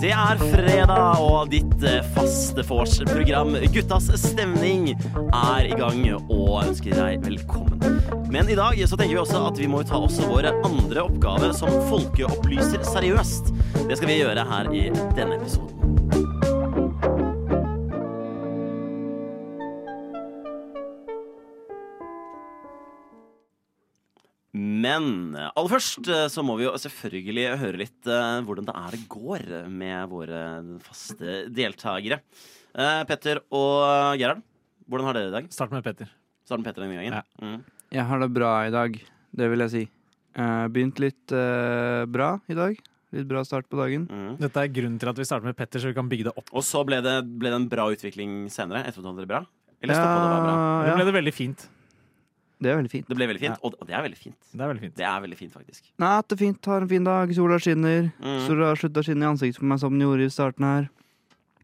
Det er fredag, og ditt eh, faste vorsprogram Guttas stemning er i gang og ønsker deg velkommen. Men i dag så tenker vi også at vi må ta også våre andre oppgaver som folkeopplyser seriøst. Det skal vi gjøre her i denne episoden. Men aller først eh, så må vi jo selvfølgelig høre litt eh, hvordan det er det går med våre faste deltakere. Eh, Petter og Gerhard, hvordan har dere i dag? Start med Petter. Start med Petter denne gangen. Ja. Mm. Jeg har det bra i dag, det vil jeg si. Uh, begynt litt eh, bra i dag. Litt bra start på dagen. Mm. Dette er grunnen til at vi starter med Petter, så vi kan bygge det opp. Og så ble det, ble det en bra utvikling senere? Etter at du hadde det bra? Eller stoppa det bra? Eller ja, ble det veldig fint. Det er veldig fint. Det ble veldig fint, og det er veldig fint. Det er veldig fint. Det er veldig fint, faktisk. Nei, det er fint. Har en fin dag. Sola skinner. Mm. Sola har slutta å skinne i ansiktet på meg som den gjorde i starten her.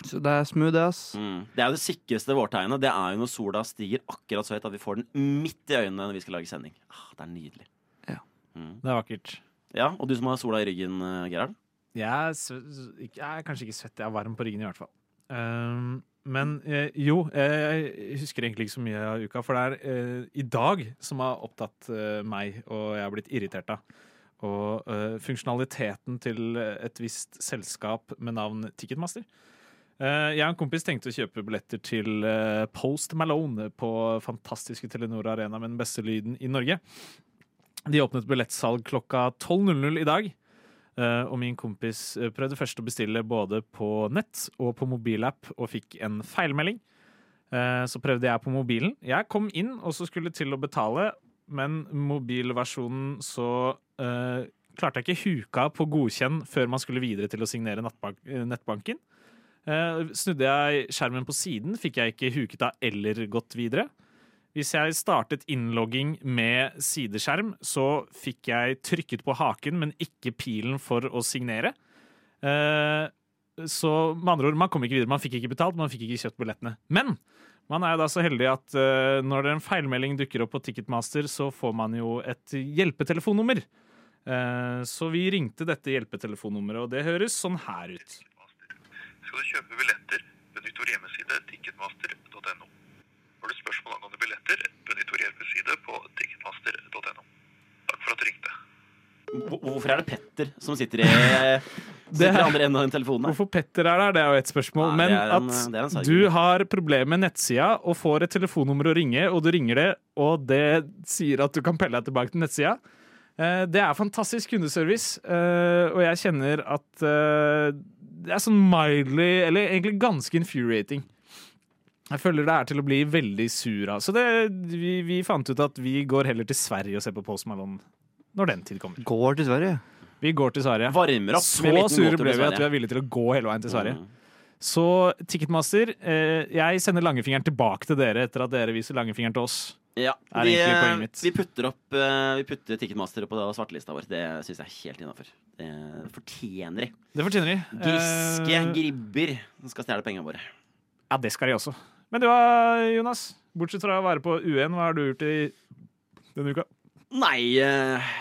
Så det er smooth, ass. Mm. Det er jo det sikreste vårtegnet. Det er jo når sola stiger akkurat så høyt at vi får den midt i øynene når vi skal lage sending. Ah, det er nydelig. Ja. Mm. Det er vakkert. Ja, Og du som har sola i ryggen, eh, Gerhard? Jeg er, jeg er kanskje ikke svett, jeg er varm på ryggen i hvert fall. Um, men eh, jo, jeg husker egentlig ikke så mye av uka, for det er eh, i dag som har opptatt eh, meg, og jeg har blitt irritert av. Og eh, funksjonaliteten til et visst selskap med navn Ticketmaster. Eh, jeg og en kompis tenkte å kjøpe billetter til eh, Post Malone på fantastiske Telenor Arena med den beste lyden i Norge. De åpnet billettsalg klokka 12.00 i dag. Eh, og min kompis eh, prøvde først å bestille både på nett og på mobilapp og fikk en feilmelding. Eh, så prøvde jeg på mobilen. Jeg kom inn og så skulle til å betale, men mobilversjonen så uh, klarte jeg ikke huka på godkjenn før man skulle videre til å signere nettbanken. Uh, snudde jeg skjermen på siden, fikk jeg ikke huket av eller gått videre. Hvis jeg startet innlogging med sideskjerm, så fikk jeg trykket på haken, men ikke pilen for å signere. Eh, så med andre ord, man kom ikke videre. Man fikk ikke betalt, man fikk ikke kjøpt billettene. Men man er da så heldig at eh, når en feilmelding dukker opp på Ticketmaster, så får man jo et hjelpetelefonnummer. Eh, så vi ringte dette hjelpetelefonnummeret, og det høres sånn her ut. Skal du kjøpe billetter, benytt vår hjemmeside ticketmaster.no. Har du spørsmål angående billetter, benytt vår hjelpeside på ticketmaster.no. Takk for at du ringte. Hvor- Hvorfor er det Petter som sitter i det er, andre enden av den telefonen? Hvorfor Petter er der, det er jo et spørsmål. Ja, Men en- at du har problemer med nettsida og får et telefonnummer å ringe, og du ringer det, og det sier at du kan pelle deg tilbake til nettsida. eh, Det er fantastisk kundeservice, eh, og jeg kjenner at eh, det er sånn mildly, eller egentlig ganske infuriating. Jeg føler det er til å bli veldig sur av. Så det, vi, vi fant ut at vi går heller til Sverige og ser på Post Malone når den tid kommer. Går til Sverige. Vi går til Sverige. Varmer opp Så sure ble vi at vi er villige til å gå hele veien til Sverige. Mm. Så Ticketmaster, eh, jeg sender langefingeren tilbake til dere etter at dere viser langefingeren til oss. Ja, er vi, mitt. vi putter opp eh, Vi putter Ticketmaster på svartelista vår. Det syns jeg er helt innafor. Det fortjener de. Det fortjener de. Griske Eh, gribber som skal stjele pengene våre. ja, det skal de også. Men du da, Jonas? Bortsett fra å være på UN, hva har du gjort i denne uka? Nei eh,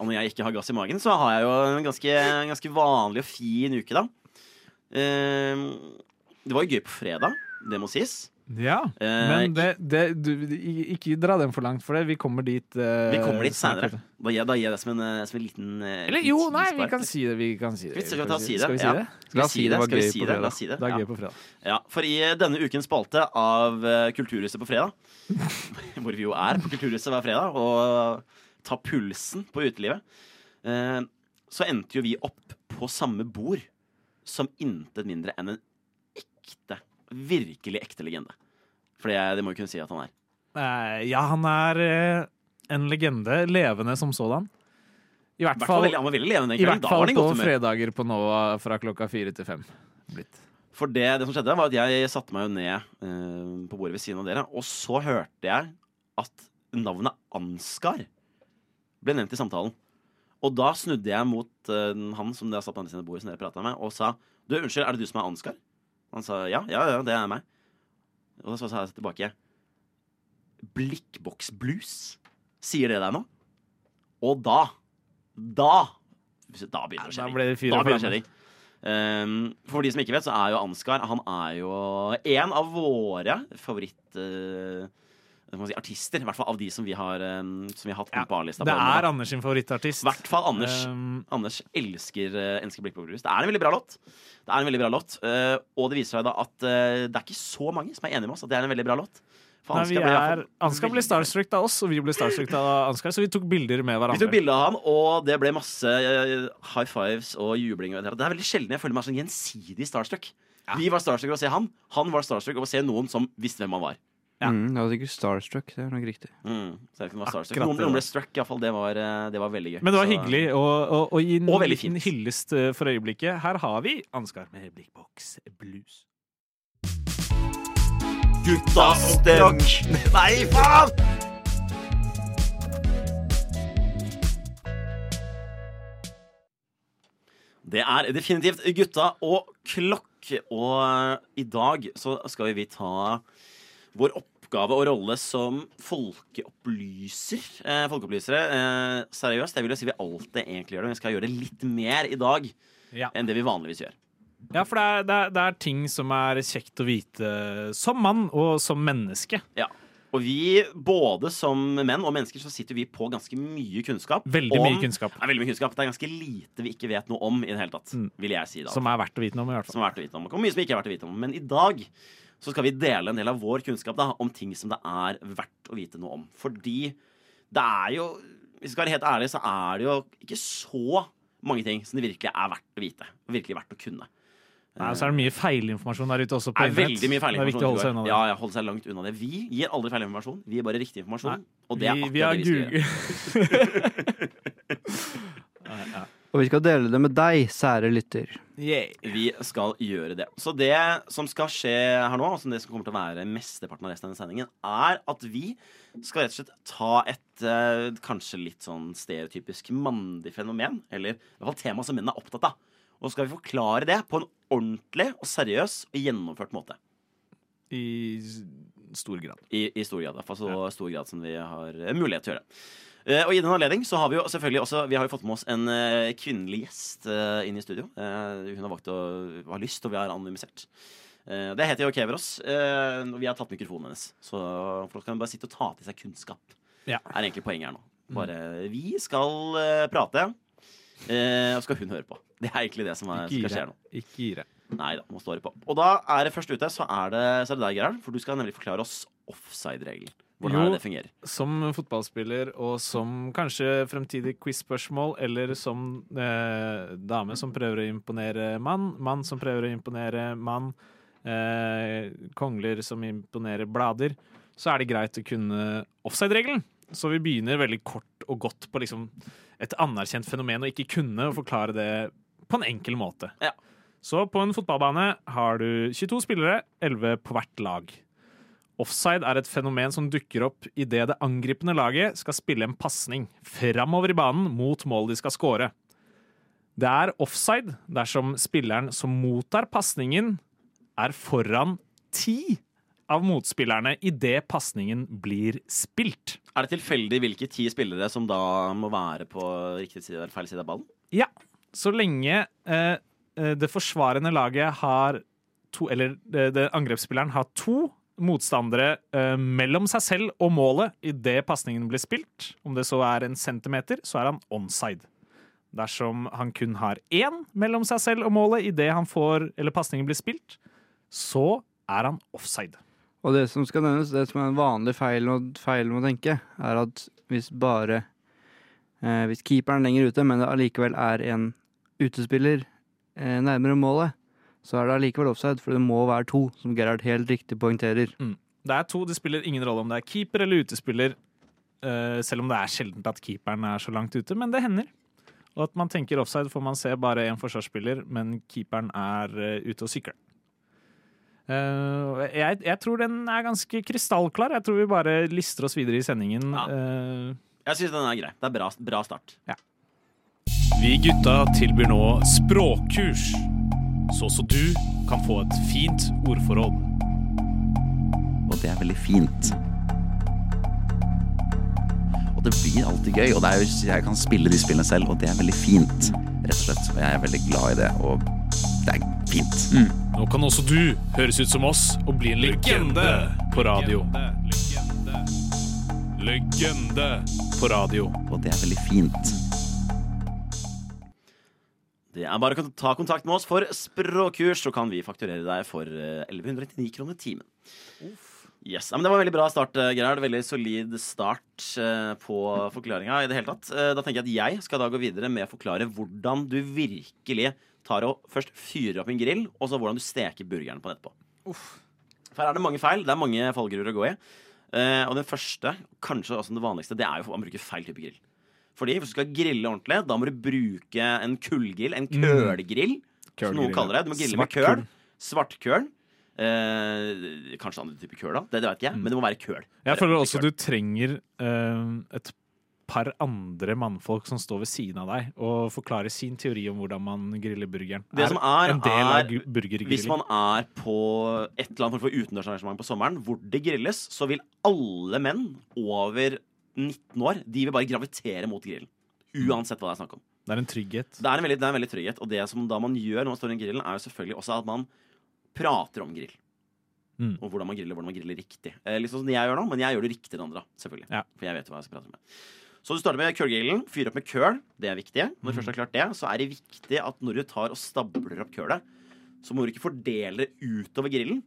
Når jeg ikke har gass i magen, så har jeg jo en ganske, ganske vanlig og fin uke, da. Eh, det var jo gøy på fredag, det må sies. Ja, Eh, men det, det, du, ikke dra den for langt, for det. vi kommer dit. uh, Vi kommer dit seinere. Da gir jeg det som en, eh, som en liten uh, Eller jo, nei, vi kan si det. Vi kan si det. Skal vi si det? Skal vi si Ja. det? Skal vi si det? Skal vi si det? La oss si det. Det er gøy på fredag. Ja, for i denne ukens spalte av Kulturhuset på fredag, hvor vi jo er på Kulturhuset hver fredag og tar pulsen på utelivet, så endte jo vi opp på samme bord som intet mindre enn en ekte, virkelig ekte legende. For det, må jo kunne si at han er. Eh, ja, han er eh, en legende, levende som sådan. I hvert hvert fall fall, han var veldig levende i hvert fall på godt fredager på Nova fra klokka fire til fem. Blitt. For det, det som skjedde, var at jeg satte meg jo ned eh, på bordet ved siden av dere, og så hørte jeg at navnet Ansgar ble nevnt i samtalen. Og da snudde jeg mot eh, han som dere satt på andre siden av bordet, som dere pratet med, og sa du, unnskyld, er det du som er Ansgar? Han sa ja, ja, ja, det er meg. Og så sa jeg tilbake Blikkboksblues. Sier det deg noe? Og da Da Da begynner det å skje. ting. Um, for de som ikke vet, så er jo Ansgar Han er jo en av våre favoritt... man si, artister. I hvert fall av de som vi har, um, som vi har hatt Ja, på A-lista. Det er. Anders sin favorittartist. I hvert fall Anders. Um, Anders elsker, uh, elsker Blikk på grus Det er en veldig bra låt. Det er en veldig bra låt uh, Og det viser seg da at uh, det er ikke så mange som er enige med oss at det er en veldig bra låt. For nei, fall ble starstruck av oss, og vi ble starstruck av Ansgar, så vi tok bilder med hverandre. Vi tok bilder av han, og det ble masse eh, high fives og jubling. Og det er veldig sjelden jeg føler meg sånn gjensidig starstruck. Vi var starstruck av å se han, han var starstruck av å se noen som visste hvem han var. Ja. Mm, det var sikkert Starstruck. Det er nok riktig. Mm, starstruck. Akkurat Noen, det noen ble struck, iallfall. Det, var, eh, det var veldig gøy. Men det var Så- hyggelig å, gi en Og veldig fint. hyllest eh, for øyeblikket. Her har vi Ansgar med Blikkboks Blues. Gutta rock! Nei, faen! Det er definitivt gutta og klokk. Og eh, i dag så skal vi ta vår oppgave og rolle som folkeopplyser. Eh, folkeopplysere. Eh, seriøst, jeg vil jo si vi alltid egentlig gjør det, men vi skal gjøre det litt mer i dag Ja. enn det vi vanligvis gjør. Ja, for det er, det, er, det er ting som er kjekt å vite som mann og som menneske. Ja. Og vi, både som menn og mennesker, så sitter vi på ganske mye kunnskap. Veldig om- mye kunnskap er veldig mye kunnskap. Det er ganske lite vi ikke vet noe om i det hele tatt. Mm. Vil jeg si da. som er verdt å vite noe om. i hvert fall Som er verdt å vite om. Og mye som ikke er verdt å vite om. Men i dag så skal vi dele en del av vår kunnskap da, om ting som det er verdt å vite noe om. Fordi det er jo Hvis vi skal være helt ærlige, så er det jo ikke så mange ting som det virkelig er verdt å vite. Og virkelig verdt å kunne. Nei, så er det mye feilinformasjon der ute også på er internett. veldig mye Det er viktig å holde seg unna det. Ja, ja, holde seg langt unna det. Vi gir aldri feil informasjon. Vi gir bare riktig informasjon. og det er vi, akkurat vi det vi skal gjøre. Og vi skal dele det med deg, sære lytter. yeah. Vi skal gjøre det. Så det som skal skje her nå, og som det som kommer til å være mesteparten av resten av denne sendingen, er at vi skal rett og slett ta et eh, kanskje litt sånn stereotypisk mandig fenomen, eller i hvert fall tema som menn er opptatt av. Og så skal vi forklare det på en ordentlig og seriøs og gjennomført måte. I stor grad. I, i stor grad. iallfall så ja. stor grad som vi har mulighet til å gjøre. Eh, og i den anledning så har vi jo selvfølgelig også Vi har jo fått med oss en eh, kvinnelig gjest eh, inn i studio. Hun har valgt å ha lyst, og vi har anonymisert. Det heter jo Keveros, og vi har tatt mikrofonen hennes. Så folk kan bare sitte og ta til seg kunnskap. Ja. er egentlig poenget her nå. Bare Vi skal prate, og skal hun høre på. Det er egentlig det som er, skal skje nå. Ikke gire. Nei da, må stå på. Og da er det først ute, så er det, så er det deg, Gerhard. For du skal nemlig forklare oss offside-regelen. Hvordan Jo. det fungerer? Som fotballspiller og som kanskje fremtidig quiz-spørsmål, eller som eh, dame som prøver å imponere mann, mann som prøver å imponere mann, eh, kongler som imponerer blader, så er det greit å kunne offside-regelen. Så vi begynner veldig kort og godt på liksom et anerkjent fenomen, og ikke kunne å forklare det på en enkel måte. Ja. Så på en fotballbane har du 22 spillere, 11 på hvert lag. Offside er et fenomen som dukker opp idet det angripende laget skal spille en pasning framover i banen mot målet de skal score. Det er offside dersom spilleren som mottar pasningen, er foran ti av motspillerne idet pasningen blir spilt. Er det tilfeldig hvilke ti spillere som da må være på riktig side eller feil side av ballen? Ja, så lenge eh, eh, det forsvarende laget har to Eller det, det angrepsspilleren har to motstandere eh, mellom seg selv og målet idet pasningen blir spilt. Om det så er en centimeter, så er han onside. Dersom han kun har én mellom seg selv og målet idet han får eller pasningen blir spilt, så er han offside. Og det som skal nevnes, det som er en vanlig feil, feil å tenke, er at hvis bare eh, Hvis keeperen lenger ute, men det allikevel er en utespiller eh, nærmere målet, så er det allikevel offside, for det må være to, som Gerhard helt riktig poengterer. Det er to, det spiller ingen rolle om det er keeper eller utespiller, uh, selv om det er sjeldent at keeperen er så langt ute, men det hender. Og at man tenker offside får man se bare én forsvarsspiller, men keeperen er uh, ute og sykler. Uh, jeg, jeg tror den er ganske krystallklar. Jeg tror vi bare lister oss videre i sendingen. Ja. Eh, Jeg syns den er grei. Det er bra, bra start. vi gutta tilbyr nå språkkurs, så også du kan få et fint ordforråd. Og det er veldig fint. Og det blir alltid gøy, og det er jo, jeg kan spille de spillene selv, og det er veldig fint, rett og slett. Og jeg er veldig glad i det. Og Det er fint. Nå kan også du høres ut som oss og bli en legende på radio. Legende. Legende på radio. Og det er veldig fint. Det er bare å ta kontakt med oss for språkkurs, så kan vi fakturere deg for eh, 1199 kroner timen. Yes, ja, men Det var en veldig bra start, eh, Gerhard. Veldig solid start eh, på forklaringa. i det hele tatt. Eh, Da tenker jeg at jeg skal da gå videre med å forklare hvordan du virkelig tar og først fyrer opp en grill, og så hvordan du steker burgeren på den etterpå. For her er det mange feil. Det er mange fallgruer å gå i. Eh, og den første, kanskje også det vanligste, det er jo at man bruker feil type grill. Fordi hvis du skal grille ordentlig, da må du bruke en kullgrill. En kølgrill, som noen kaller det. Du må grille med køl. Svartkøl. Eh, kanskje andre typer køl, da. Det, det vet ikke jeg. Men det må være køl. Jeg føler også Køl. du trenger eh, et par andre mannfolk som står ved siden av deg og forklarer sin teori om hvordan man griller burgeren. Det som er, en del er- av Hvis man er på et eller annet form for utendørsarrangement på sommeren hvor det grilles, så vil alle menn over 19 år De vil bare gravitere mot grillen. Uansett hva det er snakk om. Det er en trygghet. Det er en veldig, det er en veldig trygghet. Og det som da man gjør når man står i grillen, er jo selvfølgelig også at man prater om grill. Mm. Og hvordan man griller, hvordan man griller riktig. Eh, sånn som jeg gjør nå, men jeg gjør det riktig den andre. selvfølgelig Ja. For jeg vet hva jeg skal prate med. Så du starter med kølgrillen. Fyr opp med køl. Det er viktig. Når du først har klart det, så er det viktig at når du tar og stabler opp kølet, så må du ikke fordele det utover grillen.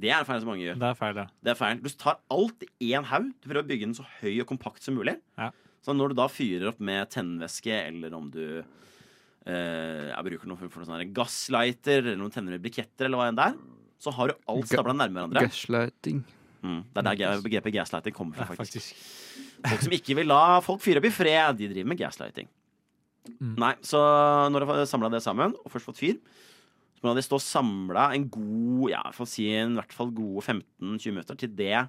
Det er feil som mange gjør. Det er feil, ja. Det er feil. Du tar alt i én haug. Du prøver å bygge den så høy og kompakt som mulig. Ja. Så når du da fyrer opp med tennvæske, eller om du eh, jeg bruker noe for, sånn her gasslighter, eller noen tenner med briketter, eller hva enn det er, så har du alt stabla nærme hverandre. Gaslighting. Mm. Det er der begrepet gaslighting kommer fra, Ja, faktisk. faktisk. Folk som ikke vil la folk fyre opp i fred, de driver med gaslighting. Mm. Nei, så når du har samla det sammen, og først fått fyr, så må det stå samla en god, ja, for å si en, i hvert fall gode 15-20 minutter til det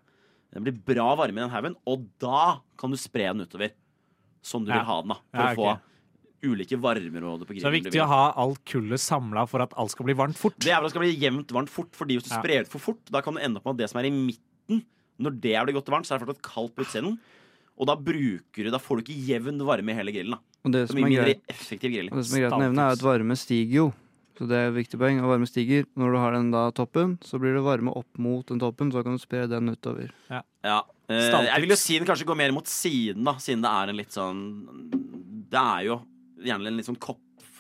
det blir bra varme i den haugen, og da kan du spre den utover. Sånn du Ja. vil ha den, da. For Ja, å få ulike varmeområder på Så det er viktig å ha alt kullet samla for at alt skal bli varmt fort. Det er vel at det skal bli jevnt varmt fort, Fordi hvis du Ja. sprer ut for fort, da kan du ende opp med at det som er i midten, når det blir godt varmt, så er det fortsatt kaldt på utsiden. Og da bruker du, da får du ikke jevn varme i hele grillen. da Og det som mye er mindre greit, og det som er greit å nevne, er at varme stiger jo. Så det er et viktig poeng. Og varme stiger. Når du har den da toppen, så blir det varme opp mot den toppen, så kan du spre den utover. Ja. Eh, Stalltips. jeg vil jo si den kanskje går mer mot siden, da, siden det er en litt sånn Det er jo gjerne en litt sånn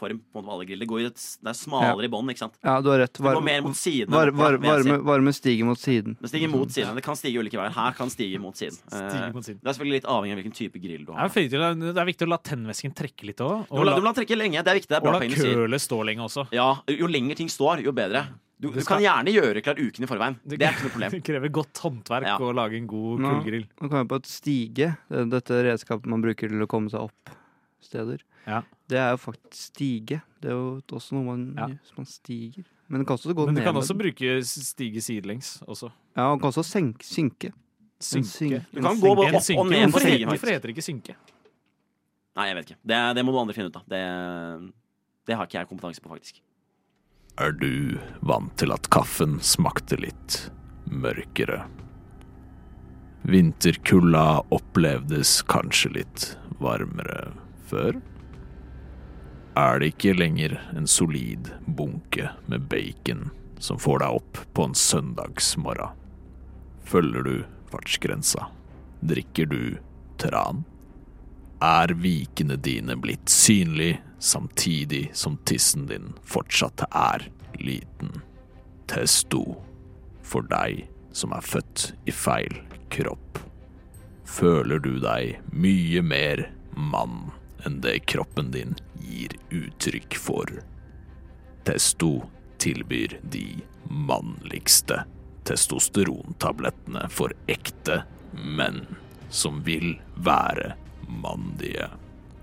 koppform på en måte alle griller. Det, går i et, det er smalere i bånn, ikke sant. Ja, du har rett. Det går mer mot siden. var, var, varme, varme stiger mot siden. Det stiger mot siden. Det kan stige ulike veier. Her kan stige mot siden. Stige mot siden. Det er selvfølgelig litt avhengig av hvilken type grill du har. Ja, det er viktig å la tennvæsken trekke litt òg. Du la, du må la trekke lenge. Det er viktig. Det er og bra la poeng du sier. kølet stå lenge også. Ja, jo lenger ting står, jo bedre. Du, du kan gjerne gjøre klar uken i forveien. Det er ikke noe problem. Det krever godt håndverk Ja. å lage en god Nå. kullgrill. Nå kommer jeg på at stige, dette redskapet man bruker til å komme seg opp steder, Ja. det er jo faktisk stige. Det er jo også noe man, Ja. gjør man stiger. Men det kan også gå Men du kan også bruke stige sidelengs også. Ja, og kan også senke, synke. Synke. synke. Du kan gå opp og ned Hvorfor, heter, heter det ikke synke? Nei, jeg vet ikke. Det, det må noen andre finne ut av. Det, det har ikke jeg kompetanse på, faktisk. Er du vant til at kaffen smakte litt mørkere? Vinterkulda opplevdes kanskje litt varmere før? Er det ikke lenger en solid bunke med bacon som får deg opp på en søndagsmorgen? Følger du fartsgrensa? Drikker du tran? Er vikene dine blitt synlig samtidig som tissen din fortsatt er liten? Testo for deg som er født i feil kropp. Føler du deg mye mer mann enn det kroppen din gir uttrykk for? Testo tilbyr de mannligste testosterontablettene for ekte menn som vil være mandige.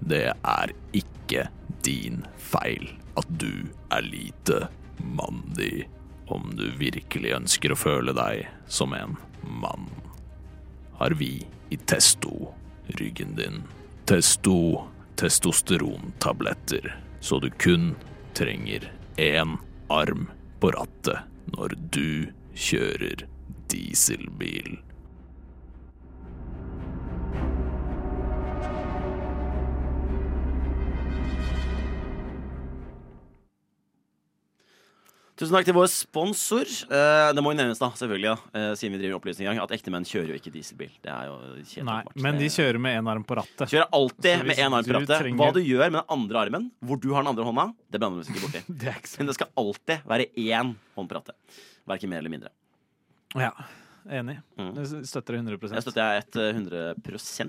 Det er ikke din feil at du er lite mandig om du virkelig ønsker å føle deg som en mann. Har vi i Testo ryggen din. Testo testosterontabletter, så du kun trenger én arm på rattet når du kjører dieselbil. Tusen takk til vår sponsor. Eh, det må jo nevnes, da, selvfølgelig, da, eh, siden vi driver opplysning at ekte menn kjører jo ikke dieselbil. Det er jo kjedelig. Nei, men de kjører med én arm på rattet. Kjører alltid med én arm på rattet. trenger- Hva du gjør med den andre armen, hvor du har den andre hånda, det blander vi ikke borti. Det ikke Men det skal alltid være én hånd på rattet. Verken mer eller mindre. Ja, enig. Mm. Støtter det 100 Jeg støtter jeg et eh, 100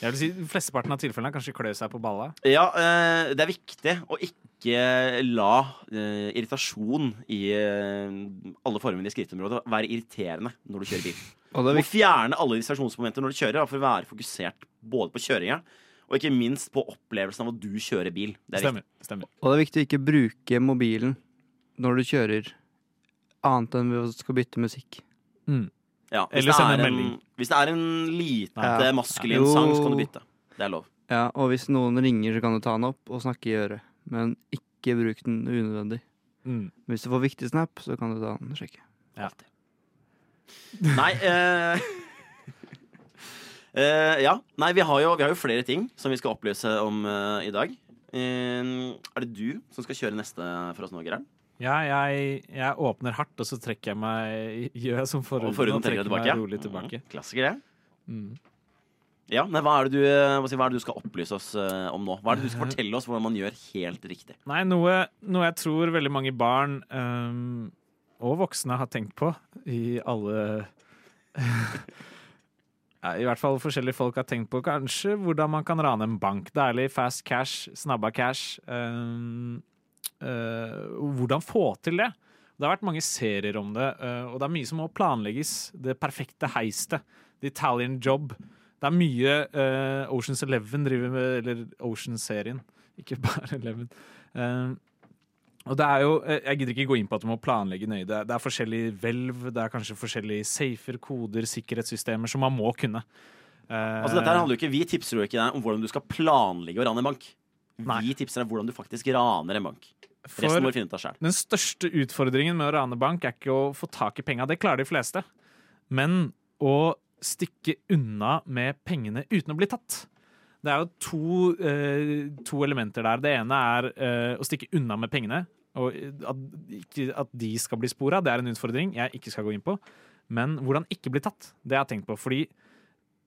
Jeg vil si Flesteparten av tilfellene kanskje klø seg på balla. Ja, eh, det er viktig å ikke la eh, irritasjon i eh, alle former i skrittområdet være irriterende når du kjører bil. Og Du det er må fjerne alle distraksjonsmomenter når du kjører, for å være fokusert både på kjøringa og ikke minst på opplevelsen av at du kjører bil. Det er. Stemmer. stemmer. og det er viktig å ikke bruke mobilen når du kjører, annet enn ved å skal bytte musikk. Ja, hvis, Eller det sende en, melding. hvis det er en lite Ja. maskulin sang, så kan du bytte. Det er lov. Ja, og hvis noen ringer, så kan du ta den opp og snakke i øret. Men ikke bruk den unødvendig. Mm. Hvis du får viktig snap, så kan du ta den og sjekke. Ja. Nei eh, eh, Ja. Nei, vi har, jo, vi har jo flere ting som vi skal opplyse om eh, i dag. Eh, er det du som skal kjøre neste for oss nå, Gerhard? Ja, jeg, jeg åpner hardt, og så trekker jeg meg Gjør jeg som Og forhuden og trekker deg meg tilbake? rolig tilbake. Mm, klassiker, det. Mm. Ja, nei, hva, er det du, eh, hva er det du skal opplyse oss eh, om nå? Hva er det du skal fortelle oss hvordan man gjør helt riktig? Nei, noe, noe jeg tror veldig mange barn um, og voksne har tenkt på i alle ja, I hvert fall forskjellige folk har tenkt på kanskje hvordan man kan rane en bank. Deilig, fast cash, snabba cash. eh, hvordan få til det? Det har vært mange serier om det, eh, og det er mye som må planlegges. Det perfekte heistet. The Italian Job. Det er mye uh, Oceans Eleven driver med, eller Ocean-serien. Ikke bare Eleven. Uh, og det er jo, eh, Jeg gidder ikke gå inn på at du må planlegge nøye. Det er, det er forskjellige hvelv, det er kanskje forskjellige safer, koder, sikkerhetssystemer som man må kunne. Uh, Altså, dette her handler jo ikke, Vi tipser jo ikke deg om hvordan du skal planlegge å rane en bank. Nei. Vi tipser deg hvordan du faktisk raner en bank. Resten må vi finne ut av sjøl. den største utfordringen med å rane bank er ikke å få tak i penga, det klarer de fleste. Men å stikke unna med pengene uten å bli tatt. Det er jo to, eh, to elementer der. Det ene er eh, å stikke unna med pengene. Og at, ikke, at de skal bli spora, det er en utfordring jeg ikke skal gå inn på. Men hvordan ikke bli tatt, det har jeg tenkt på. Fordi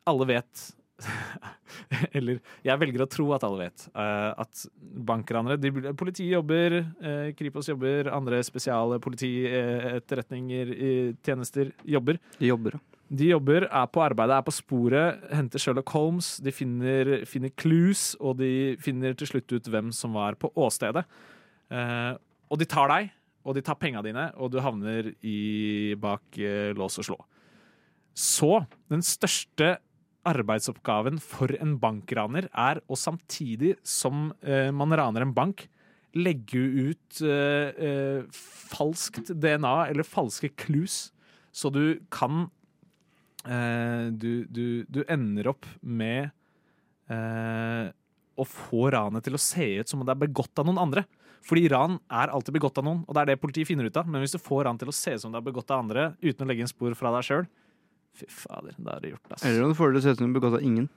alle vet Eller jeg velger å tro at alle vet eh, at bankranere Politiet jobber, eh, Kripos jobber, andre spesiale politietterretninger, eh, tjenester jobber. De jobber. De jobber, er på arbeidet, er på sporet, henter Sherlock Holmes, de finner, finner clues, og de finner til slutt ut hvem som var på åstedet. Og de tar deg, og de tar penga dine, og du havner i, bak lås og slå. Så den største arbeidsoppgaven for en bankraner er å samtidig som eh, man raner en bank, legge ut eh, eh, falskt DNA eller falske clues, så du kan du, du, du ender opp med eh, å få ranet til å se ut som om det er begått av noen andre. Fordi ran er alltid begått av noen, og det er det politiet finner ut av. Men hvis du får ran til å se ut som om det er begått av andre, uten å legge en spor fra deg sjøl, fy fader, da er det gjort, ass. Eller om du får det til å se ut som er begått av ingen.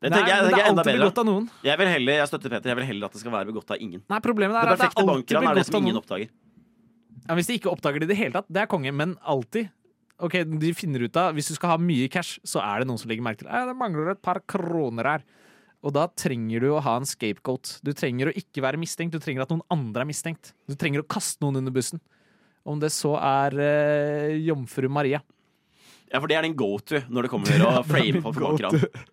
Det Nei, tenker jeg, men det er enda alltid bedre. begått av noen. Jeg vil heller, jeg støtter Peter, jeg vil heller at det skal være begått av ingen. Nei, problemet Det er at det er perfekte alltid bankran er det begått som av ingen noen. oppdager. Ja, hvis de ikke oppdager det i det hele tatt, det er konge, men alltid. Ok, de finner ut av, Hvis du skal ha mye cash, så er det noen som legger merke til «Ja, det mangler et par kroner her. Og da trenger du å ha en scapegoat. Du trenger å ikke være mistenkt, du trenger at noen andre er mistenkt. Du trenger å kaste noen under bussen. Om det så er eh, jomfru Maria. Ja, for det er din go-to når det kommer til å frame folk på bankran.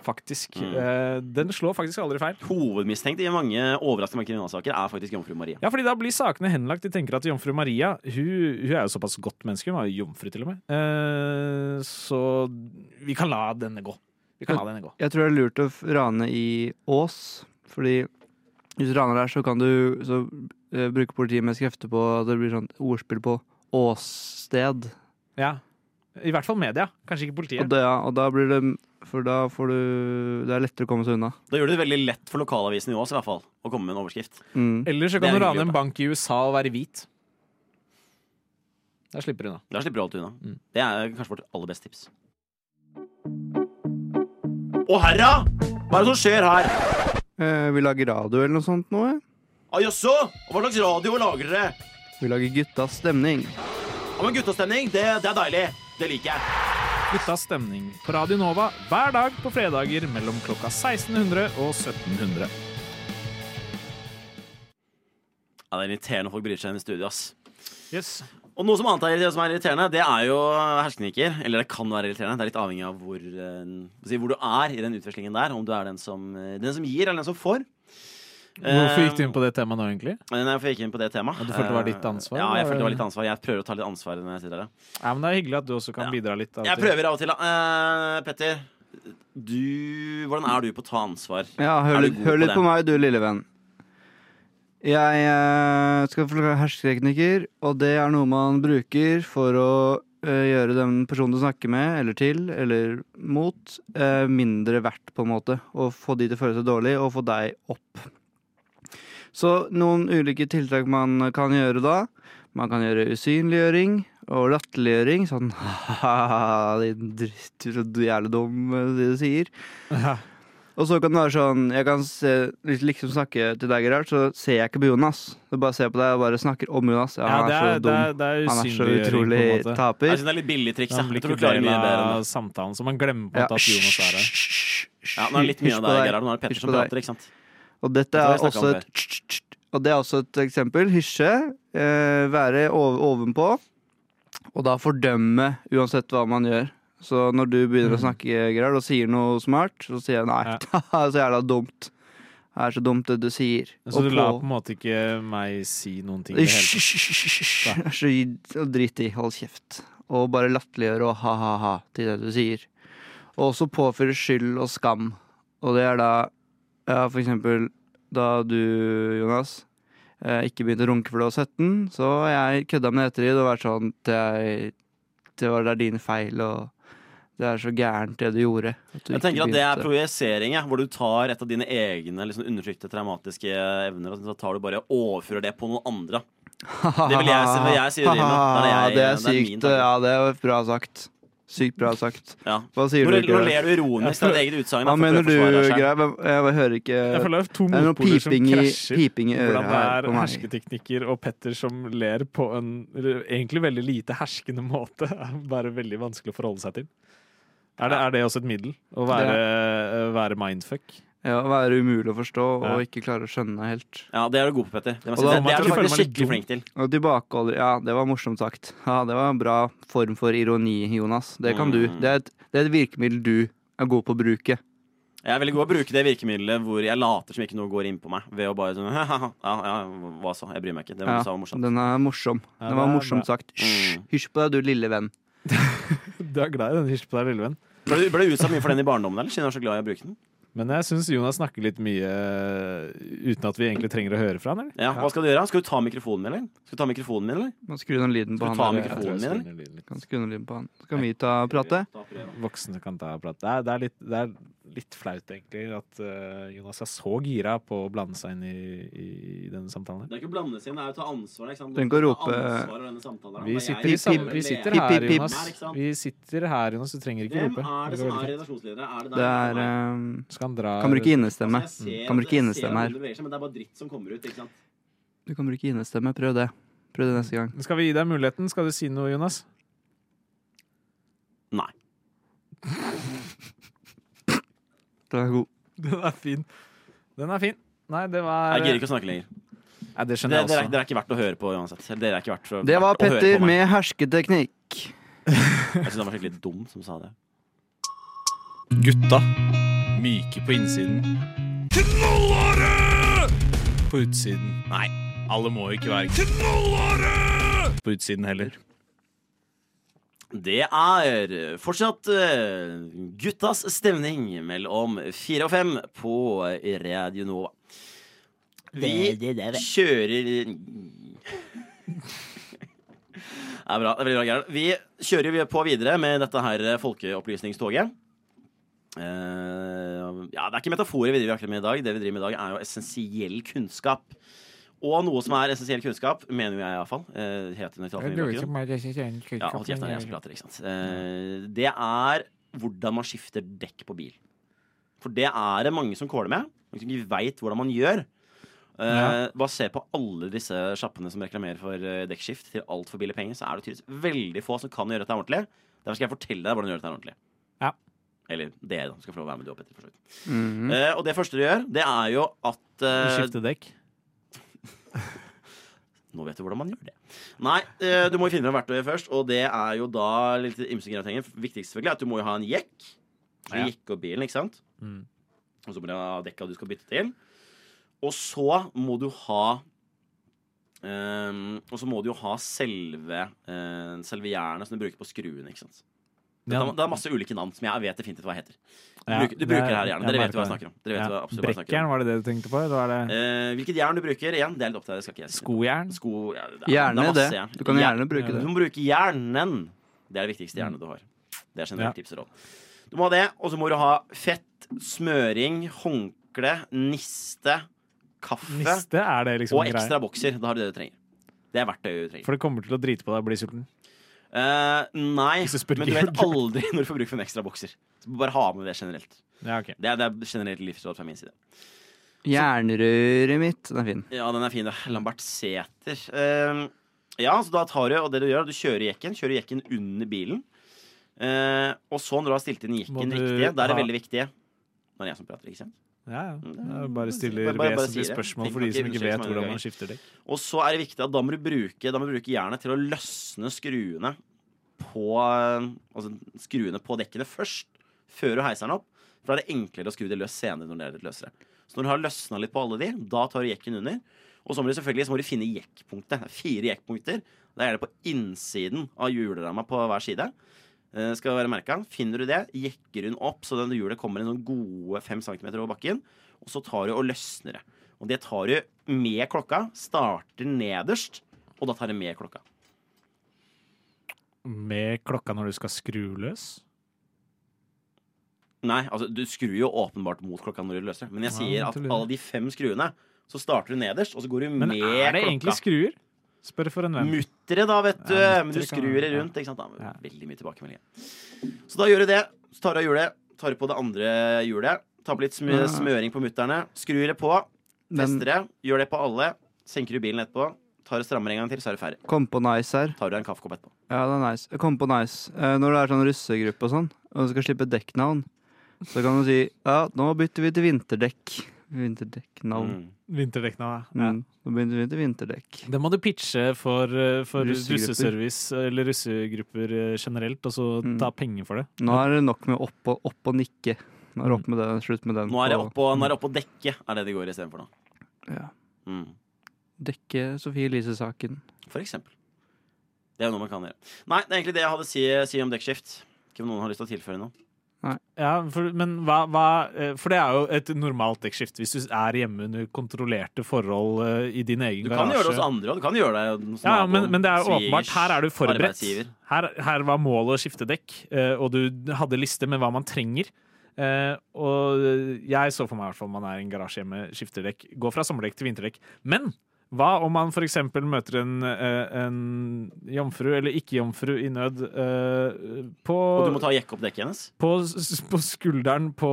Faktisk. Mm. Eh, den slår faktisk aldri feil. Hovedmistenkt i mange overraskende kriminalsaker er faktisk jomfru Maria. Ja, fordi da blir sakene henlagt. De tenker at jomfru Maria hun, hun er jo såpass godt menneske. Hun var jo jomfru, til og med. Eh, så vi kan la denne gå. Vi kan la denne gå. Jeg tror det er lurt å rane i Ås, fordi hvis du raner der, så kan du så, uh, bruke politiet mest krefter på at det blir sånn ordspill på åssted. Ja. I hvert fall media. Kanskje ikke Og, politiet. det, ja, og da blir det For da får du Det er lettere å komme seg unna. Da gjør det det veldig lett for lokalavisen i Ås i hvert fall å komme med en overskrift. Mm. Eller så kan du rane en bank i USA og være hvit. Der slipper du unna. Der slipper du alt unna. Mm. Det er kanskje vårt aller beste tips. Å herra! Hva er det som skjer her? Eh, vi lager radio eller noe sånt nå, eh? Ah, Jaså? Hva slags radio lager dere? Vi lager guttas stemning. Ja, men guttastemning, det, det er deilig. Det liker jeg. Guttas stemning på Radio Nova hver dag på fredager mellom klokka 1600 og 1700. Ja, det er irriterende folk bryr seg inn i studio, ass. Yes. Og noe som annet er, som er irriterende, det er jo hersketeknikker. Eller det kan være irriterende. Det er litt avhengig av hvor, eh, hvor du er i den utvekslingen der. Om du er den som, eh, den som gir, eller den som får. Hvorfor gikk du inn på det temaet nå, egentlig? Eh, Nei, jeg gikk inn på det temaet. Du følte det var ditt ansvar, Ja, jeg følte det var litt ansvar. Jeg prøver å ta litt ansvar når jeg sitter her. Ja, men Det er hyggelig at du også kan Ja. bidra litt. av Jeg prøver av og til. Eh, Petter, du Hvordan er du på å ta ansvar? Ja, Er hør litt, på på meg, du lille venn. Jeg uh, skal forklare hersketeknikker, og det er noe man bruker for å uh, gjøre den personen du snakker med, eller til, eller mot, eh, mindre verdt, på en måte. Og få de til å føle seg dårlig, og få deg opp. Så noen ulike tiltak man kan gjøre da. Man kan gjøre usynliggjøring og latterliggjøring. Sånn ha-ha, din dritt, du så jævlig dum, det du sier. Ja. Og så kan det være sånn Jeg kan se, liksom snakke til deg, Gerhard, så ser jeg ikke på Jonas. Så bare ser jeg på deg og bare snakker om Jonas. Ja, Ja, han det er er, så det dum. er, det er Han er så utrolig taper. Jeg synes det er litt billig triks. Ja, Jeg. tror du klarer mye bedre enn det. samtalen, så man glemmer på en Ja, at Jonas er her. Ja, nå er det litt mye av deg. Gerhard. Nå er det Petter som prater, ikke sant? Og dette er også et Og det er også et eksempel. Hysje. Eh, være ov ovenpå. Og da fordømme uansett hva man gjør. Så når du begynner å snakke, Gerard, og sier noe smart, så sier jeg nei. Ja. så jævla dumt. Det er så dumt det du sier. Så Og du la på- på en måte ikke meg si noen ting? Hysj! Drit i, hold kjeft. Og bare latterliggjøre og ha-ha-ha til det du sier. Og også påføre skyld og skam. Og det er da ja, for eksempel da du, Jonas, eh, ikke begynte å runke for du var 17, så jeg kødda med det ettertid og vært sånn det er, det var det din feil, og det er så gærent det du gjorde. du Jeg tenker at det er projisering, ja, hvor du tar et av dine egne liksom, undertrykte traumatiske evner, og så tar du bare overfører det på noen andre. Det vil jeg jeg si i. Det er det Det er sykt. Ja, det er bra sagt. Sykt bra sagt. Ja. Hva sier Nå, du? nå ler du ironisk av ditt eget utsagn. Hva mener du. Greia? Jeg, jeg hører ikke Jeg føler det er to Det er noe motpoler som krasjer. piping i øret her det på er hersketeknikker og Petter som ler på en egentlig veldig lite herskende måte. er Bare veldig vanskelig å forholde seg til. Er det, er det også et middel? Å være, være mindfuck? Ja, Være umulig å forstå Ja. og ikke klare å skjønne helt. Ja, det er du god på, Petter. Det, det, det er du faktisk skikkelig flink til. Og tilbakeholder Ja, det var morsomt sagt. Ja, Det var en bra form for ironi, Jonas. Det kan du. Mm. Det er et, det er et virkemiddel du er god på å bruke. Jeg er veldig god å bruke det virkemiddelet hvor jeg later som ikke noe går inn på meg. Ved å bare sånn ja, ja, hva så? Jeg bryr meg ikke. Det var Ja, var morsomt. den er morsom. Den var morsomt sagt. Hysj, Mm. hysj på deg, du lille venn. Du er glad i den hysj på deg, lille venn. Ble du, ble du utsatt mye for den i barndommen, eller? Siden du er så glad i å bruke den? Men jeg syns Jonas snakker litt mye eh, uten at vi egentlig trenger å høre fra han, eller? Ja, Hva skal du gjøre? Skal du ta mikrofonen min, eller? Skal du ta mikrofonen min, eller? Man skrur ned lyden på Skal han. du ta mikrofonen? Jeg jeg min, eller? Kan skru ned lyden på han. Skal vi ta prate? Voksne kan ta prat. Det er, det er, litt, det er litt flaut, egentlig, at eh, Jonas er så gira på å blande seg inn i, i denne samtalen. her. Det er ikke å blande seg inn, det er å ta ansvar. Ikke sant? Trenger ikke å rope- ansvar over denne samtalen her. Vi Det er sitter, jeg i som er vi sitter leder. Her, pip, pip. Jonas. Vi sitter her, Jonas. Du trenger ikke Hvem rope. er det går som veldig er fint. redaksjonsleder? Er det deg? Det er um, Så kan dra Kan bruke innestemme. Altså, jeg ser Kan bruke innestemme her. det beveger seg, Men det er bare dritt som kommer ut. ikke sant? Du kan bruke innestemme. Prøv det. Prøv det neste gang. Skal vi gi deg muligheten? Skal du si noe, Jonas? Nei. Den er god. Den er fin. Den er fin. Nei, det var Jeg gidder ikke å snakke lenger. Nei, det Det, skjønner det, jeg er, også. dere er ikke verdt å høre på uansett. Dere er ikke verdt for, Det var verdt å høre Petter på med hersketeknikk. Jeg syns han var skikkelig dum som sa det. Gutta. Myke på innsiden. Knallharde! På utsiden. Nei, alle må ikke være knallharde! På utsiden heller. Det er fortsatt eh, guttas stemning mellom fire og fem på Radio Nova. Vi kjører Det er bra. det er veldig bra, Gerhard. Vi kjører på videre med dette her folkeopplysningstoget. Eh, ja, det er ikke metaforer vi driver med i dag. Det vi driver med i dag, er jo essensiell kunnskap. Og noe som er essensiell kunnskap, mener jo jeg iallfall. Uh, helt nøytralt. fra min bakgrunn. Ja, hold kjeft når jeg prater, ikke sant. Uh, det er hvordan man skifter dekk på bil. For det er det mange som kåler med. Mange som ikke veit hvordan man gjør. Uh, Ja. Bare se på alle disse sjappene som reklamerer for eh, dekkskift til altfor billig penger, så er det tydeligvis veldig få som kan gjøre dette ordentlig. Derfor skal jeg fortelle deg hvordan du gjør dette ordentlig. Eller dere, da. Skal få lov å være med du opp etter. For så vidt. Mhm. Eh, og det første du gjør, det er jo at uh, Skifte dekk. Nå vet du hvordan man gjør det. Nei, eh, du må jo finne fram verktøyet først, og det er jo da litt ymse greier. Viktigst selvfølgelig er at du må jo ha en jekk. Ja. Jekke opp bilen, ikke sant? Mm. Og så må du ha dekka du skal bytte til. Og så må du ha um, Og så må du jo ha selve uh, selve jernet som du bruker på skruen. ikke sant? Det, Ja. er, det er masse ulike navn som jeg vet definitivt hva heter. Du, Ja, bruker, du det bruker er- det her jernet. Dere vet hva jeg snakker om. Dere vet Ja. hva, absolutt hva jeg snakker Brekkjern, om. var det det du tenkte på? Det Eh, hvilket jern du bruker, igjen, det er litt opp til deg. Skal ikke jeg si. skojern? Sko, ja, det er- Hjerne, det. er det. masse jern. Du kan gjerne bruke Du må bruke hjernen. Det er det viktigste jernet du har. Det er generelt Ja. tips og råd. Du må ha det, og så må du ha fett, smøring, håndkle, niste, kaffe Niste, er det liksom og ekstra bokser. Da har du det du trenger. Det er verktøyet du trenger. For det kommer til å drite på deg og bli sulten. Eh, nei, men du vet aldri når du får bruk for en ekstra bokser. Så bare ha med det generelt. Ja, okay. Det er, det er generelt livsråd fra min side. Jernrøret mitt. Den er fin. Ja, den er fin. Lambert Sæter. Uh, ja, så da tar du, og det du gjør, du kjører jekken. Kjører jekken under bilen. Uh, og så når du har stilt inn jekken du riktig, da er det veldig viktig Nå er det jeg som prater, ikke sant? Ja, ja. Mm, bare stiller bare- bare- vesentlige spørsmål for de som ikke vet hvordan man skifter dekk. Og så er det viktig at da må du bruke, da må du bruke jernet til å løsne skruene på Altså skruene på dekkene først, før du heiser den opp. For da er det enklere å skru det løs senere når det er litt løsere. Så når du har løsna litt på alle de, da tar du jekken under. Og så må du selvfølgelig så må du finne jekkpunktet. Det fire jekkpunkter. Det er det på innsiden av hjuleramma på hver side. Eh, skal være merka. Finner du det, jekker hun opp så den hjulet kommer en sånn gode fem centimeter over bakken. Og så tar du og løsner det. Og det tar du med klokka. Starter nederst, og da tar du med klokka. Med klokka når du skal skru løs? Nei, altså du skrur jo åpenbart mot klokka når du løser. Men jeg sier at alle de fem skruene, så starter du nederst, og så går du Men med er det klokka. egentlig skruer? Spør for en venn. Muttere, da, vet du. Ja, men du skrur det ja. rundt. Ikke sant? Da, Veldig mye tilbakemeldinger. Så da gjør du det. Så tar du av hjulet, tar på det andre hjulet. Tar på litt smø smøring på mutterne. Skrur det på. Fester det. Gjør det på alle. Senker du bilen etterpå. Tar det strammer en gang til, så er du ferdig. kom på nice her. Tar du en kaffekopp etterpå. Ja, det er nice. Kom på nice. Eh, når det er sånn russegruppe og sånn, og du skal slippe dekknavn, så kan du si ja, nå bytter vi til vinterdekk. Vinterdekknavn. Mm. Vinterdekknavn, ja. Mm. Nå vi til vinterdekk. Det må du pitche for, eh, for russeservice eller russegrupper eh, generelt, og så Mm. ta penger for det. Nå er det nok med opp og, opp og nikke. Nå er det opp med den, slutt med den. Nå er det opp er det oppå dekket, er det de går istedenfor nå. Ja. Mm. Dekke Sofie Elise-saken. For eksempel. Det er jo noe man kan gjøre. Nei, det er egentlig det jeg hadde å si, si om dekkskift. Ikke om noen har lyst til å tilføre noe. Ja, for, men hva, hva eh, For det er jo et normalt dekkskift hvis du er hjemme under kontrollerte forhold uh, i din egen Du kan garasje. gjøre det hos andre, og du kan gjøre det hos Ja, men, men det er jo åpenbart. Her er du forberedt. Her, her var målet å skifte dekk, uh, og du hadde liste med hva man trenger. Uh, og jeg så for meg i hvert fall man er i en garasje hjemme, skifter dekk. Gå fra sommerdekk til vinterdekk. Men hva om man f.eks. møter en, eh, en jomfru eller ikke-jomfru i nød uh, på Og du må ta og jekke opp dekket hennes. på, på skulderen på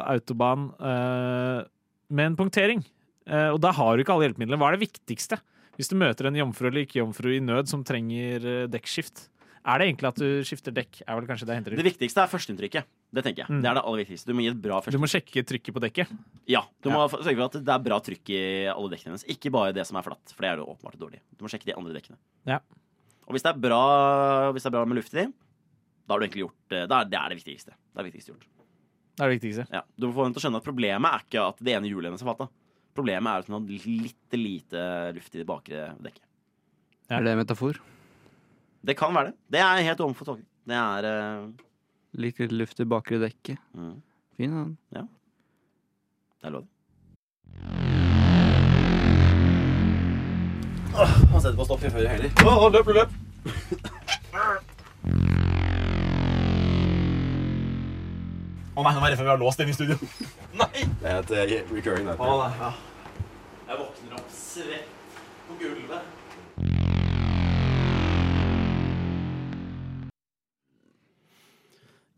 autobahn uh, med en punktering. Uh, og da har du ikke alle hjelpemidlene. Hva er det viktigste hvis du møter en jomfru eller ikke-jomfru i nød som trenger eh, dekkskift? Er det egentlig at du skifter dekk? Er vel kanskje det henter Det viktigste er førsteinntrykket. Det tenker jeg. Mm. Det er det aller viktigste. Du må gi et bra Du må sjekke trykket på dekket. Ja, du Ja. må f- sørge for at det er bra trykk i alle dekkene hennes. Ikke bare det som er flatt, for det er jo åpenbart dårlig. Du må sjekke de andre dekkene. Ja. Og hvis det er bra, hvis det er bra med luft i de, da har du egentlig gjort Det er, Det er det viktigste. Det er det viktigste gjort. Det er det viktigste. Ja. Du må få henne til å skjønne at problemet er ikke at det ene hjulet hennes er fatta. Problemet er at hun har litt lite luft i det bakre dekket. Ja. Er det en metafor? Det kan være det. Det er helt overfor tolkning. Det er uh... Litt luft i bakre dekket. mm, Fin den. Det er lov. Han setter på stopp i høyre heller. Oh, løp, løp! Å nei, nå er jeg redd for vi har låst den i studio. Nei! Det er et uh, recurring der. Oh, nei, ja. Jeg våkner opp svett på gulvet.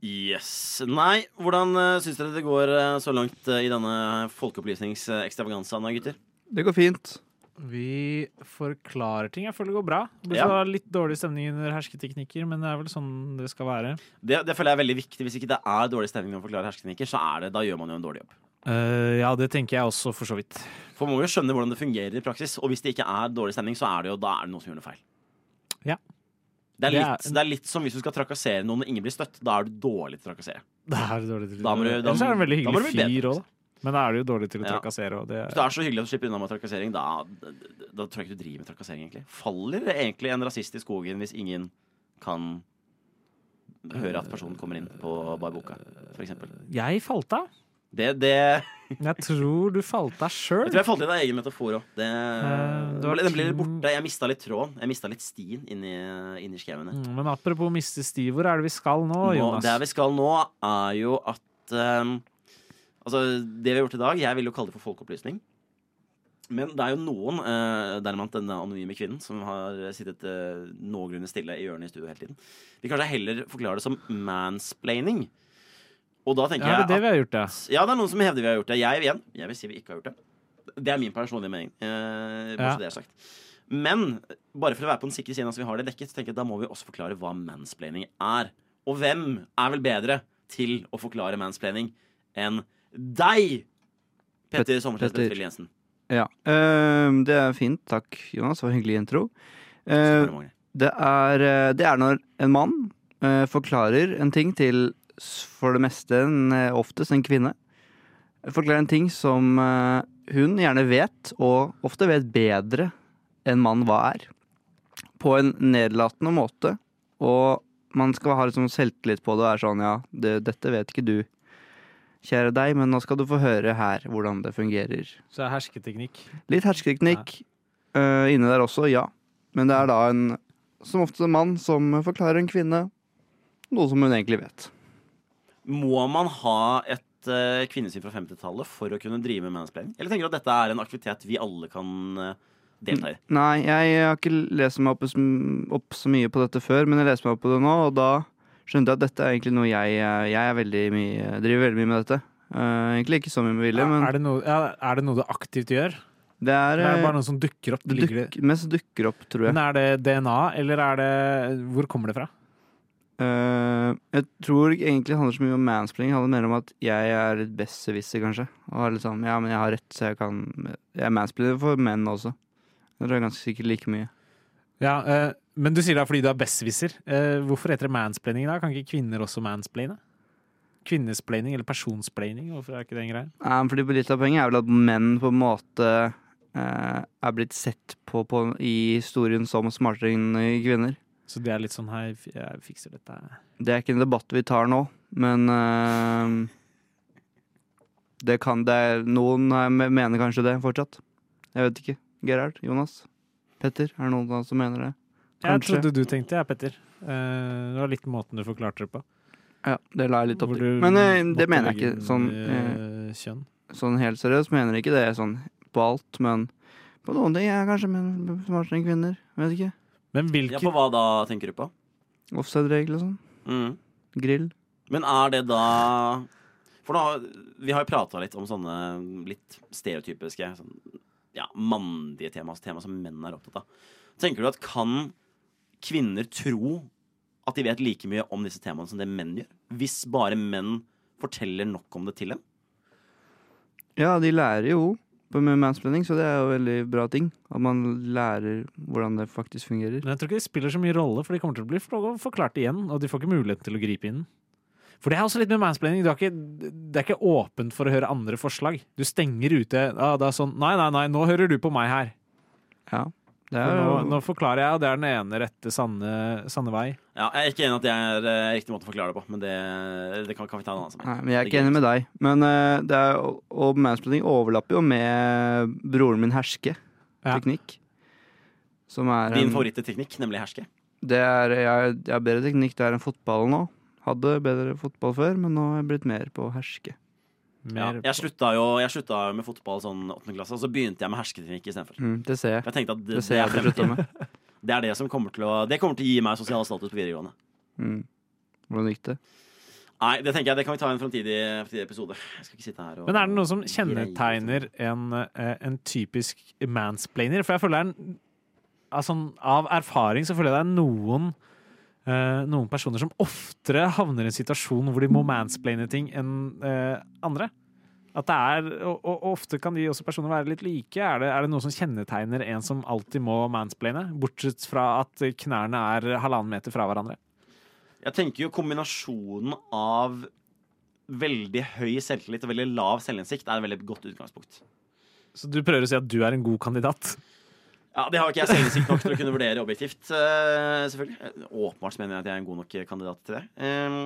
Yes. Nei, hvordan uh, syns dere det går uh, så langt uh, i denne folkeopplysningsekstravaganzaen, da, gutter? Det går fint. Vi forklarer ting. Jeg føler det går bra. Det Ja. litt dårlig stemning under hersketeknikker, men det er vel sånn det skal være. Det, det føler jeg er veldig viktig. Hvis ikke det er dårlig stemning når man forklarer hersketeknikker, så er det, da gjør man jo en dårlig jobb. Uh, ja, det tenker jeg også, for så vidt. For man må jo skjønne hvordan det fungerer i praksis. Og hvis det ikke er dårlig stemning, så er det jo da er det noen som gjør noe feil. Ja. Det er, litt, det er litt som hvis du skal trakassere noen og ingen blir støtt. Da er du dårlig til å trakassere. Det er dårlig til Da må du- da Ellers er det en veldig da må du hyggelig bli bedre, fyr òg, da. Men da er du jo dårlig til å Ja. trakassere. Og det Hvis du er så hyggelig at du slipper unna med trakassering, da, da, tror jeg ikke du driver med trakassering, egentlig. Faller det egentlig en rasist i skogen hvis ingen kan høre at personen kommer inn på bare Boka, for eksempel? Jeg falt av. Det, det Jeg tror du falt deg sjøl. Jeg tror jeg falt litt av egen metafor òg. Det, Eh, den ble litt borte. Jeg mista litt tråden. Jeg mista litt stien inni, inni skauene. Mm, Men apropos miste sti, hvor er det vi skal nå, Nå, Jonas? det vi skal nå, er jo at um, Altså, det vi har gjort i dag Jeg vil jo kalle det for folkeopplysning. Men det er jo noen, uh, deriblant denne anonyme kvinnen, som har sittet uh, noenlunde stille i hjørnet i studio hele tiden. Vi kanskje heller forklarer det som mansplaining. Og da tenker Ja, det er det jeg vi har gjort, ja. Ja, det er noen som hevder vi har gjort det. Jeg igjen, jeg vil si vi ikke har gjort det. Det er min personlige mening. Eh, bare Ja. så det er sagt. Men bare for å være på den sikre siden, altså vi har det dekket, så tenker jeg da må vi også forklare hva mansplaining er. Og hvem er vel bedre til å forklare mansplaining enn deg, Petter Sommerseth Petter. Jensen? Ja. Uh, det er fint. Takk, Jonas. Det var hyggelig intro. Uh, det, er, eh, det er når en mann uh, forklarer en ting til for det meste en, eh, oftest en kvinne. Forklarer en ting som eh, hun gjerne vet, og ofte vet bedre enn mann hva er. På en nedlatende måte. Og man skal ha liksom selvtillit på det og er sånn ja, det, dette vet ikke du, kjære deg, men nå skal du få høre her hvordan det fungerer. Så det er hersketeknikk. Litt hersketeknikk uh, inne der også, ja. Men det er da en, som ofte en mann, som forklarer en kvinne noe som hun egentlig vet. Må man ha et uh, kvinnesyn fra 50-tallet for å kunne drive med mansplaining? Eller tenker du at dette er en aktivitet vi alle kan eh, delta i? Nei, jeg har ikke lest meg opp, opp så mye på dette før, men jeg leste meg opp på det nå, og da skjønte jeg at dette er egentlig noe jeg, eh, jeg er veldig mye, driver veldig mye med dette. Uh, egentlig ikke så mye med vilje, Ja, men er, det noe, ja, er det noe du aktivt gjør? det er, det er eh, bare noe som dukker opp? Det det duk, mest dukker opp, tror jeg. men er det DNA, eller er det Hvor kommer det fra? Eh, jeg tror egentlig det handler så mye om mansplaining. Handler mer om at jeg er litt besserwisser, kanskje. Og sånn, ja, men jeg har rett, så jeg kan Jeg er mansplainer for menn også. Det tror jeg ganske sikkert like mye. Ja, uh, Men du sier det er fordi du er besserwisser. Uh, hvorfor heter det mansplaining da? Kan ikke kvinner også mansplaine? Kvinnesplaining eller personsplaining? Hvorfor er ikke det en greie? Nei, fordi fordi Litt av poenget er vel at menn på en måte er blitt sett på, på i historien som smartere enn kvinner. Så det er litt sånn Hei, jeg fikser dette. Det er ikke en debatt vi tar nå, men eh, det kan det er- Noen eh, mener kanskje det fortsatt. Jeg vet ikke. Gerhard? Jonas? Petter? Er det noen av oss som mener det? Jeg trodde du tenkte, jeg, Petter. Uh, det var litt måten du forklarte det på. Ja, det la jeg litt opp til. Men eh, det mener jeg ikke. Sånn, kjønn. sånn helt seriøst mener jeg ikke det sånn på alt, men på noen ting er jeg kanskje smartere enn kvinner. Vet ikke. Men Ja, på hva da, tenker du på? Offside-regel og sånn. Mm. Grill. Men er det da For da, vi har jo prata litt om sånne litt stereotypiske sånn, ja, mandige tema, altså tema som menn er opptatt av. Tenker du at kan kvinner tro at de vet like mye om disse temaene som det menn gjør? Hvis bare menn forteller nok om det til dem? Ja, de lærer jo med mansplaining, så det er jo veldig bra ting. At man lærer hvordan det faktisk fungerer. Men jeg tror ikke det spiller så mye rolle, for de kommer til å bli forklart igjen, og de får ikke mulighet til å gripe inn. For det er også litt med mansplaining. Du har ikke, det er ikke åpent for å høre andre forslag. Du stenger ute ah, det er sånn Nei, nei, nei, nå hører du på meg her. Ja. Er nå, nå forklarer jeg, og det er den ene rette, sanne, sanne vei. Ja, jeg er ikke enig i at det er uh, riktig måte å forklare det på, men det, det kan, kan vi ta en annen Nei, men jeg er ikke ikke enig med deg. Men uh, det er, og mansplaining overlapper jo med broren min herske. Ja. Teknikk. Som er Din favoritteknikk, nemlig herske. Det er, jeg, jeg har bedre teknikk der enn fotball nå. Hadde bedre fotball før, men nå har jeg blitt mer på herske. Ja, jeg slutta jo jeg slutta med fotball sånn åttende klasse, og så begynte jeg med hersketeknikk istedenfor. Mm, det ser jeg. Jeg tenkte at det, Det ser det, jeg er at du fremtiden. med. det er det som kommer til å Det kommer til å gi meg sosial status på videregående. Mm. Hvordan gikk det? Nei, det tenker jeg det kan vi ta i en framtidig episode. Jeg skal ikke sitte her og Men er det noe som kjennetegner en, eh, en typisk mansplainer? For jeg føler det er en, altså, Av erfaring så føler jeg det er noen noen personer som oftere havner i en situasjon hvor de må mansplaine ting enn eh, andre. At det er, og, og ofte kan de også personer være litt like. Er det, er det noe som kjennetegner en som alltid må mansplaine? Bortsett fra at knærne er halvannen meter fra hverandre. Jeg tenker jo kombinasjonen av veldig høy selvtillit og veldig lav selvinnsikt er et veldig godt utgangspunkt. Så du prøver å si at du er en god kandidat? Ja, Det har ikke jeg selvinnsikt nok til å kunne vurdere objektivt. eh, selvfølgelig Åpenbart mener jeg at jeg er en god nok kandidat til det. Ehm,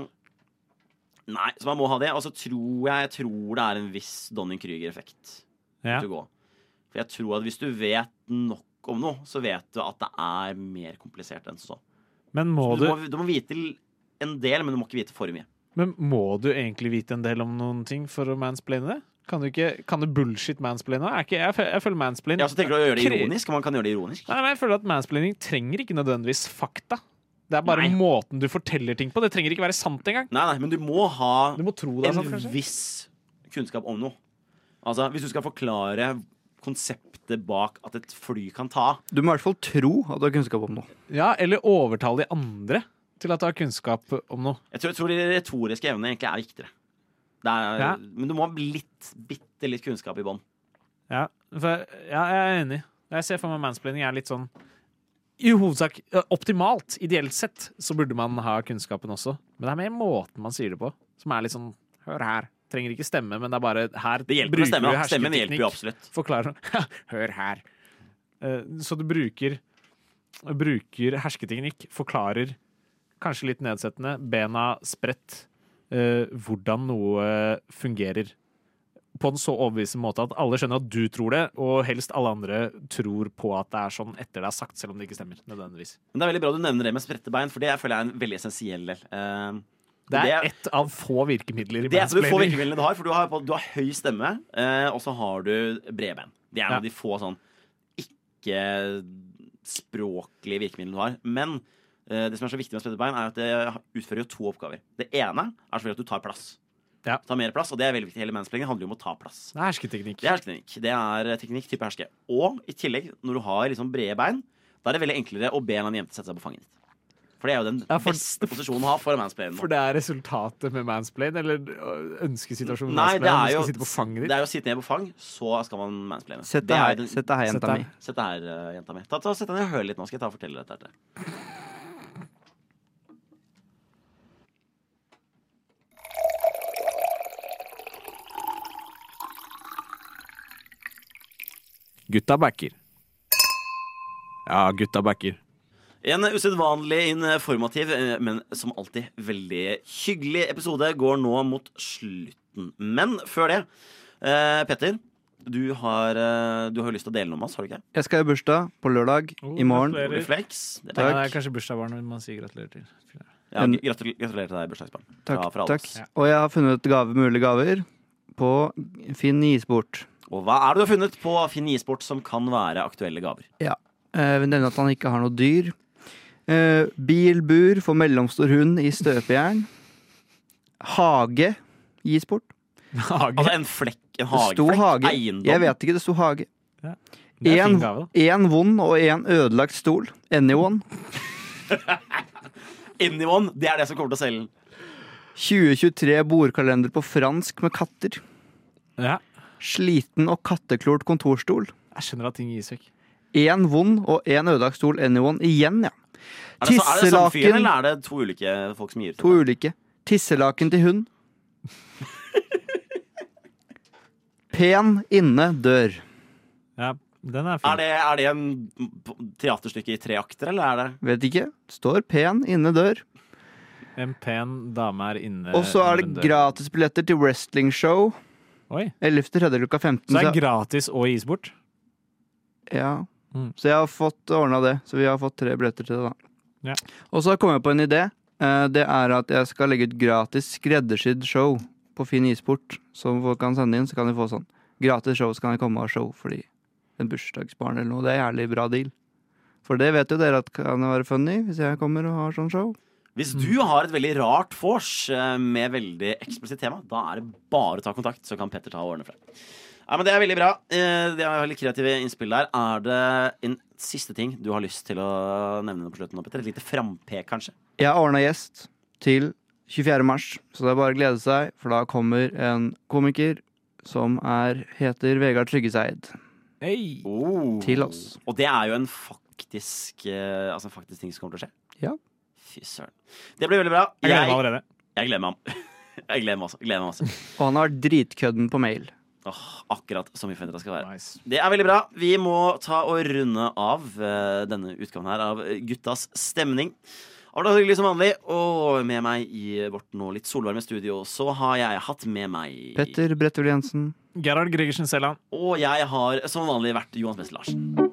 nei, så man må ha det. Og så tror jeg, jeg tror det er en viss Donning-Krüger-effekt Ja. For jeg tror at hvis du vet nok om noe, så vet du at det er mer komplisert enn så. Men må Så du, du, må, du må vite en del, men du må ikke vite for mye. men må du egentlig vite en del om noen ting for å mansplaine det? Kan du, ikke, kan du bullshit mansplaine? Er jeg, jeg føler mansplaining Ja, så tenker du å gjøre det ironisk, man kan gjøre det ironisk. Nei, men jeg føler at mansplaining trenger ikke nødvendigvis fakta. Det er bare Nei. måten du forteller ting på. Det trenger ikke være sant engang. Nei, nei, men du må ha Du må tro det en sant, viss kunnskap om noe. Altså, Hvis du skal forklare konseptet bak at et fly kan ta Du må i hvert fall tro at du har kunnskap om noe. Ja, eller overtale de andre til at du har kunnskap om noe. Jeg tror, jeg tror de retoriske evnene egentlig er viktigere. Ja. Men du må ha litt, bitte litt kunnskap i bånn. Ja, for, ja, jeg er enig. Jeg ser for meg mansplaining er litt sånn I hovedsak optimalt, ideelt sett, så burde man ha kunnskapen også. Men det er mer måten man sier det på, som er litt sånn Hør her. Trenger ikke stemme, men det er bare her Det hjelper med stemme, stemmen. da. Stemmen hjelper jo absolutt. Forklarer Hør her. Så du bruker Bruker hersketeknikk, forklarer kanskje litt nedsettende, bena spredt, eh, hvordan noe fungerer. På en så overbevisende måte at alle skjønner at du tror det, og helst alle andre tror på at det er sånn etter det er sagt, selv om det ikke stemmer. nødvendigvis. Men det er veldig bra du nevner det med spredte bein, for det føler jeg er en veldig essensiell del. Uh, Det er Det- ett av få virkemidler i Det er et av får mansplaining. virkemidlene du har, for du har, du har høy stemme, uh, og så har du bredbein. Det er en Ja. av de få sånn ikke-språklige virkemidlene du har. Men det som er så viktig med spredte bein, er at det utfører jo to oppgaver. Det ene er selvfølgelig at du tar plass. Ja. Ta mer plass, og det er veldig viktig. Hele mansplaining handler jo om å ta plass. Det er hersketeknikk. Det er hersketeknikk. Det er eh, teknikk type herske. Og i tillegg, når du har liksom brede bein, da er det veldig enklere å be en annen jente sette seg på fanget ditt. For det er jo den Ja, for- beste posisjonen å ha for mansplaining. For det er resultatet med mansplain, eller øh, ønskesituasjonen med Nei, det mansplain, er du jo sitte på fanget ditt. Det er jo å sitte ned på fang, så skal man mansplaine. Sett Det deg er her, jenta mi. Sett deg her, eh, jenta mi. Ta, ta, sett deg ned og hør litt nå, skal jeg ta og fortelle dette her Gutta backer. Ja, gutta backer. En usedvanlig informativ, eh, men som alltid veldig hyggelig episode går nå mot slutten. Men før det, eh, Petter. Du har, eh, du har jo lyst til å dele noe med oss, har du ikke? Jeg skal i bursdag på lørdag Oh, i morgen. gratulerer. Reflex. Det er Ja, det er kanskje bursdagsbarn man sier gratulerer til. Ja, En- gratulerer, gratulerer til deg, bursdagsbarn. Takk. Fra, fra alle takk. oss. Ja. Og jeg har funnet gave, mulige gaver på Finn Isport. Og hva er det du har funnet på Finn Isport som kan være aktuelle gaver? Ja, Jeg vil nevne at han ikke har noe dyr. Eh, bilbur for mellomstor hund i støpejern. Hage i sport. Hage. Altså en flekk, en hageflekk, hage. eiendom. Jeg vet ikke, det sto hage. en vond og én ødelagt stol. Anyone. Anyone, det er det som kommer til å selge den. 2023 bordkalender på fransk med katter. Ja, Sliten og katteklort kontorstol. jeg skjønner at ting gis vekk. Én vond og én ødelagt stol. Anyone igjen, ja. Er det, så, er det samme fyren, eller er det to ulike folk som gir ut To ulike. Tisselaken til hund. Pen inne dør. Ja, den er Er det, er det en teaterstykke i tre akter, eller er det Vet ikke. Står pen inne dør. En pen dame er inne Og så er det gratisbilletter til wrestlingshow. Oi. 11.3. klokka 15. Så det er gratis og gis bort? ja. Mm. så jeg har fått ordna det. Så vi har fått tre billetter til det, da. Ja. Og så kom jeg på en idé. Eh, Det er at jeg skal legge ut gratis skreddersydd show på Finn isport. Som folk kan sende inn, så kan de få sånn. Gratis show, så kan de komme og ha show fordi en bursdagsbarn eller noe. Det er jævlig bra deal. For det vet jo dere at kan være funny hvis jeg kommer og har sånn show. Hvis du har et veldig rart vors eh, med veldig eksplisitt tema, da er det bare å ta kontakt, så kan Petter ta og ordne for deg. Ja, men Det er veldig bra. Eh, Det er veldig kreative innspill der. Er det en siste ting du har lyst til å nevne på slutten? Petter? Et lite frampek, kanskje? Jeg har ordna gjest til 24. mars, så det er bare å glede seg, for da kommer en komiker som er, heter Vegard Tryggeseid. Hei! Oh. Til oss. Og det er jo en faktisk, eh, altså en faktisk ting som kommer til å skje? Ja. Fy søren. Det blir veldig bra. Jeg gleder meg allerede. jeg gleder meg. Jeg gleder meg også. Gleder meg også. Og han har vært dritkødden på mail. Oh, akkurat som vi forventer det skal være. Nice. Det er veldig bra. Vi må ta og runde av uh, denne utgaven her av Guttas stemning. Har det hyggelig som vanlig, og med meg i vårt nå litt solvarme studio, så har jeg hatt med meg Petter Brettul Jensen. Gerhard Gregersen Selland. Og jeg har som vanlig vært Johan Wessel Larsen.